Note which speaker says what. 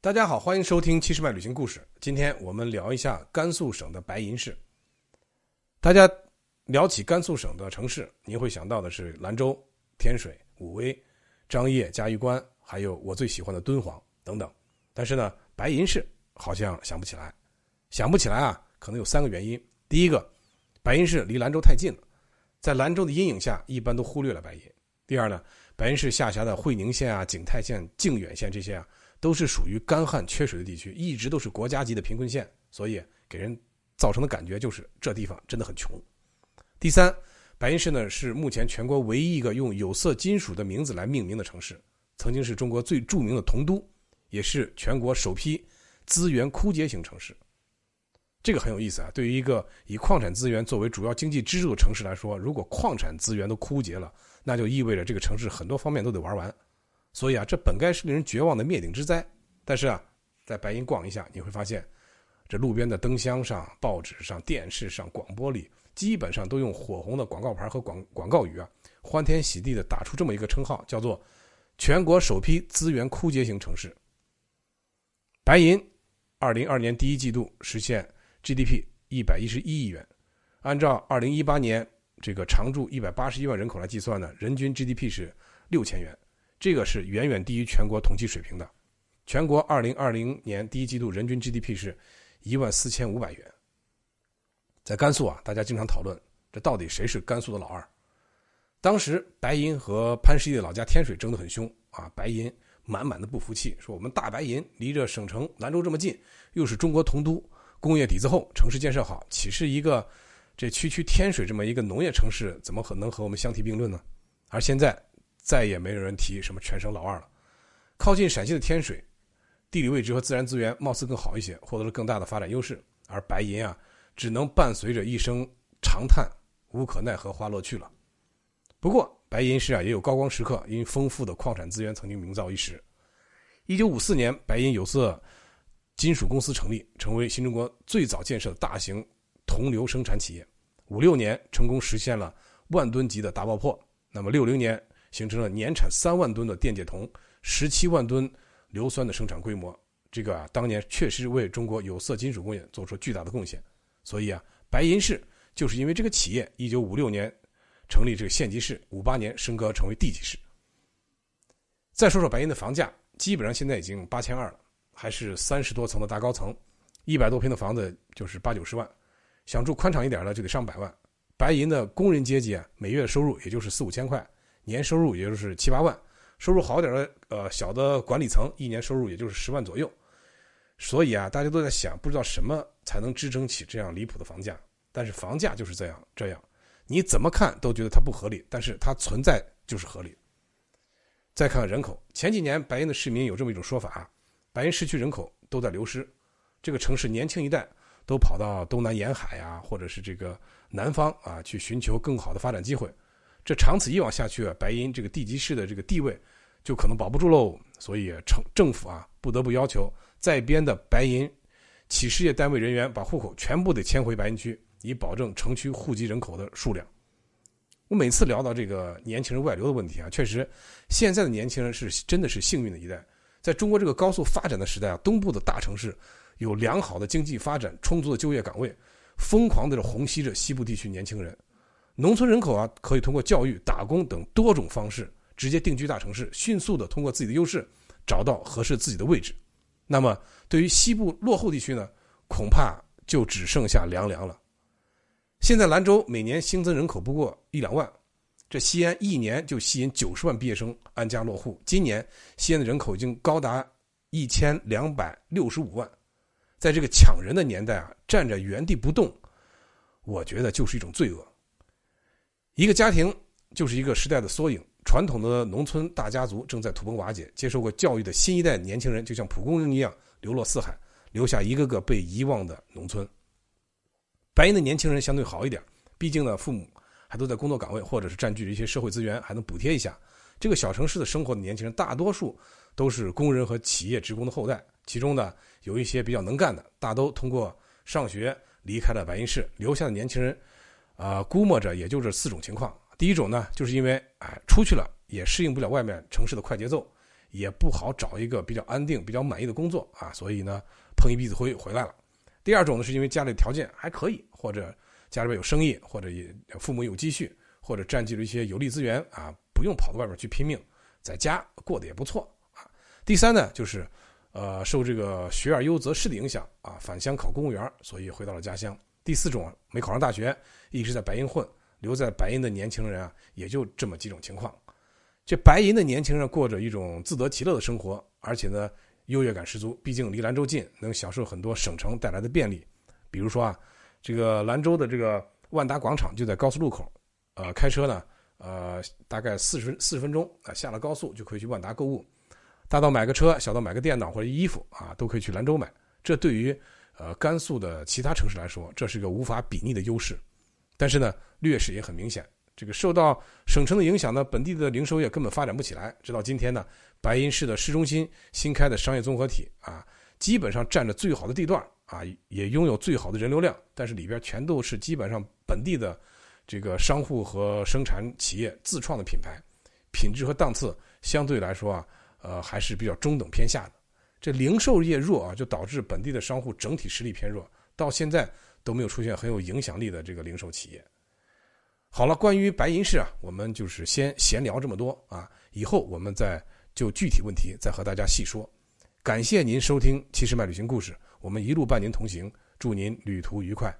Speaker 1: 大家好，欢迎收听七十迈旅行故事。今天我们聊一下甘肃省的白银市。大家聊起甘肃省的城市，您会想到的是兰州、天水、武威、张掖、嘉峪关，还有我最喜欢的敦煌等等。但是呢，白银市好像想不起来。想不起来啊，可能有三个原因。第一个，白银市离兰州太近了，在兰州的阴影下，一般都忽略了白银。第二呢，白银市下辖的会宁县啊、景泰县、靖远县这些啊。都是属于干旱缺水的地区，一直都是国家级的贫困县，所以给人造成的感觉就是这地方真的很穷。第三，白银市呢是目前全国唯一一个用有色金属的名字来命名的城市，曾经是中国最著名的铜都，也是全国首批资源枯竭型城市。这个很有意思啊！对于一个以矿产资源作为主要经济支柱的城市来说，如果矿产资源都枯竭了，那就意味着这个城市很多方面都得玩完。所以啊，这本该是令人绝望的灭顶之灾。但是啊，在白银逛一下，你会发现，这路边的灯箱上、报纸上、电视上、广播里，基本上都用火红的广告牌和广广告语啊，欢天喜地的打出这么一个称号，叫做“全国首批资源枯竭型城市”。白银，二零二年第一季度实现 GDP 一百一十一亿元，按照二零一八年这个常住一百八十一万人口来计算呢，人均 GDP 是六千元。这个是远远低于全国统计水平的。全国二零二零年第一季度人均 GDP 是一万四千五百元。在甘肃啊，大家经常讨论这到底谁是甘肃的老二。当时白银和潘石屹的老家天水争得很凶啊，白银满满的不服气，说我们大白银离着省城兰州这么近，又是中国铜都，工业底子厚，城市建设好，岂是一个这区区天水这么一个农业城市，怎么可能和我们相提并论呢？而现在。再也没有人提什么全省老二了。靠近陕西的天水，地理位置和自然资源貌似更好一些，获得了更大的发展优势。而白银啊，只能伴随着一声长叹，无可奈何花落去了。不过，白银市啊也有高光时刻，因丰富的矿产资源曾经名噪一时。一九五四年，白银有色金属公司成立，成为新中国最早建设的大型铜硫生产企业。五六年，成功实现了万吨级的大爆破。那么六零年。形成了年产三万吨的电解铜、十七万吨硫酸的生产规模。这个啊，当年确实为中国有色金属工业做出巨大的贡献。所以啊，白银市就是因为这个企业，一九五六年成立这个县级市，五八年升格成为地级市。再说说白银的房价，基本上现在已经八千二了，还是三十多层的大高层，一百多平的房子就是八九十万，想住宽敞一点的就得上百万。白银的工人阶级啊，每月收入也就是四五千块。年收入也就是七八万，收入好点的呃小的管理层，一年收入也就是十万左右。所以啊，大家都在想，不知道什么才能支撑起这样离谱的房价。但是房价就是这样，这样你怎么看都觉得它不合理，但是它存在就是合理。再看看人口，前几年白银的市民有这么一种说法啊，白银市区人口都在流失，这个城市年轻一代都跑到东南沿海啊，或者是这个南方啊，去寻求更好的发展机会。这长此以往下去啊，白银这个地级市的这个地位就可能保不住喽。所以城政府啊不得不要求在编的白银企事业单位人员把户口全部得迁回白银区，以保证城区户籍人口的数量。我每次聊到这个年轻人外流的问题啊，确实现在的年轻人是真的是幸运的一代。在中国这个高速发展的时代啊，东部的大城市有良好的经济发展、充足的就业岗位，疯狂的虹吸着西部地区年轻人。农村人口啊，可以通过教育、打工等多种方式直接定居大城市，迅速的通过自己的优势找到合适自己的位置。那么，对于西部落后地区呢，恐怕就只剩下凉凉了。现在兰州每年新增人口不过一两万，这西安一年就吸引九十万毕业生安家落户。今年西安的人口已经高达一千两百六十五万，在这个抢人的年代啊，站着原地不动，我觉得就是一种罪恶。一个家庭就是一个时代的缩影，传统的农村大家族正在土崩瓦解，接受过教育的新一代年轻人就像蒲公英一样流落四海，留下一个个被遗忘的农村。白银的年轻人相对好一点，毕竟呢，父母还都在工作岗位，或者是占据一些社会资源，还能补贴一下。这个小城市的生活的年轻人，大多数都是工人和企业职工的后代，其中呢，有一些比较能干的，大都通过上学离开了白银市，留下的年轻人。啊，估摸着也就这四种情况。第一种呢，就是因为哎出去了也适应不了外面城市的快节奏，也不好找一个比较安定、比较满意的工作啊，所以呢，碰一鼻子灰回来了。第二种呢，是因为家里条件还可以，或者家里边有生意，或者也父母有积蓄，或者占据了一些有利资源啊，不用跑到外边去拼命，在家过得也不错啊。第三呢，就是呃，受这个学而优则仕的影响啊，返乡考公务员，所以回到了家乡。第四种没考上大学，一直在白银混，留在白银的年轻人啊，也就这么几种情况。这白银的年轻人过着一种自得其乐的生活，而且呢。优越感十足，毕竟离兰州近，能享受很多省城带来的便利。比如说啊，这个兰州的这个万达广场就在高速路口，呃，开车呢，呃，大概四十四十分钟啊，下了高速就可以去万达购物。大到买个车，小到买个电脑或者衣服啊，都可以去兰州买。这对于呃甘肃的其他城市来说，这是个无法比拟的优势。但是呢，劣势也很明显。这个受到省城的影响呢，本地的零售业根本发展不起来。直到今天呢。白银市的市中心新开的商业综合体啊，基本上占着最好的地段啊，也拥有最好的人流量，但是里边全都是基本上本地的这个商户和生产企业自创的品牌，品质和档次相对来说啊，呃还是比较中等偏下的。这零售业弱啊，就导致本地的商户整体实力偏弱，到现在都没有出现很有影响力的这个零售企业。好了，关于白银市啊，我们就是先闲聊这么多啊，以后我们再。就具体问题再和大家细说。感谢您收听《七十迈旅行故事》，我们一路伴您同行，祝您旅途愉快。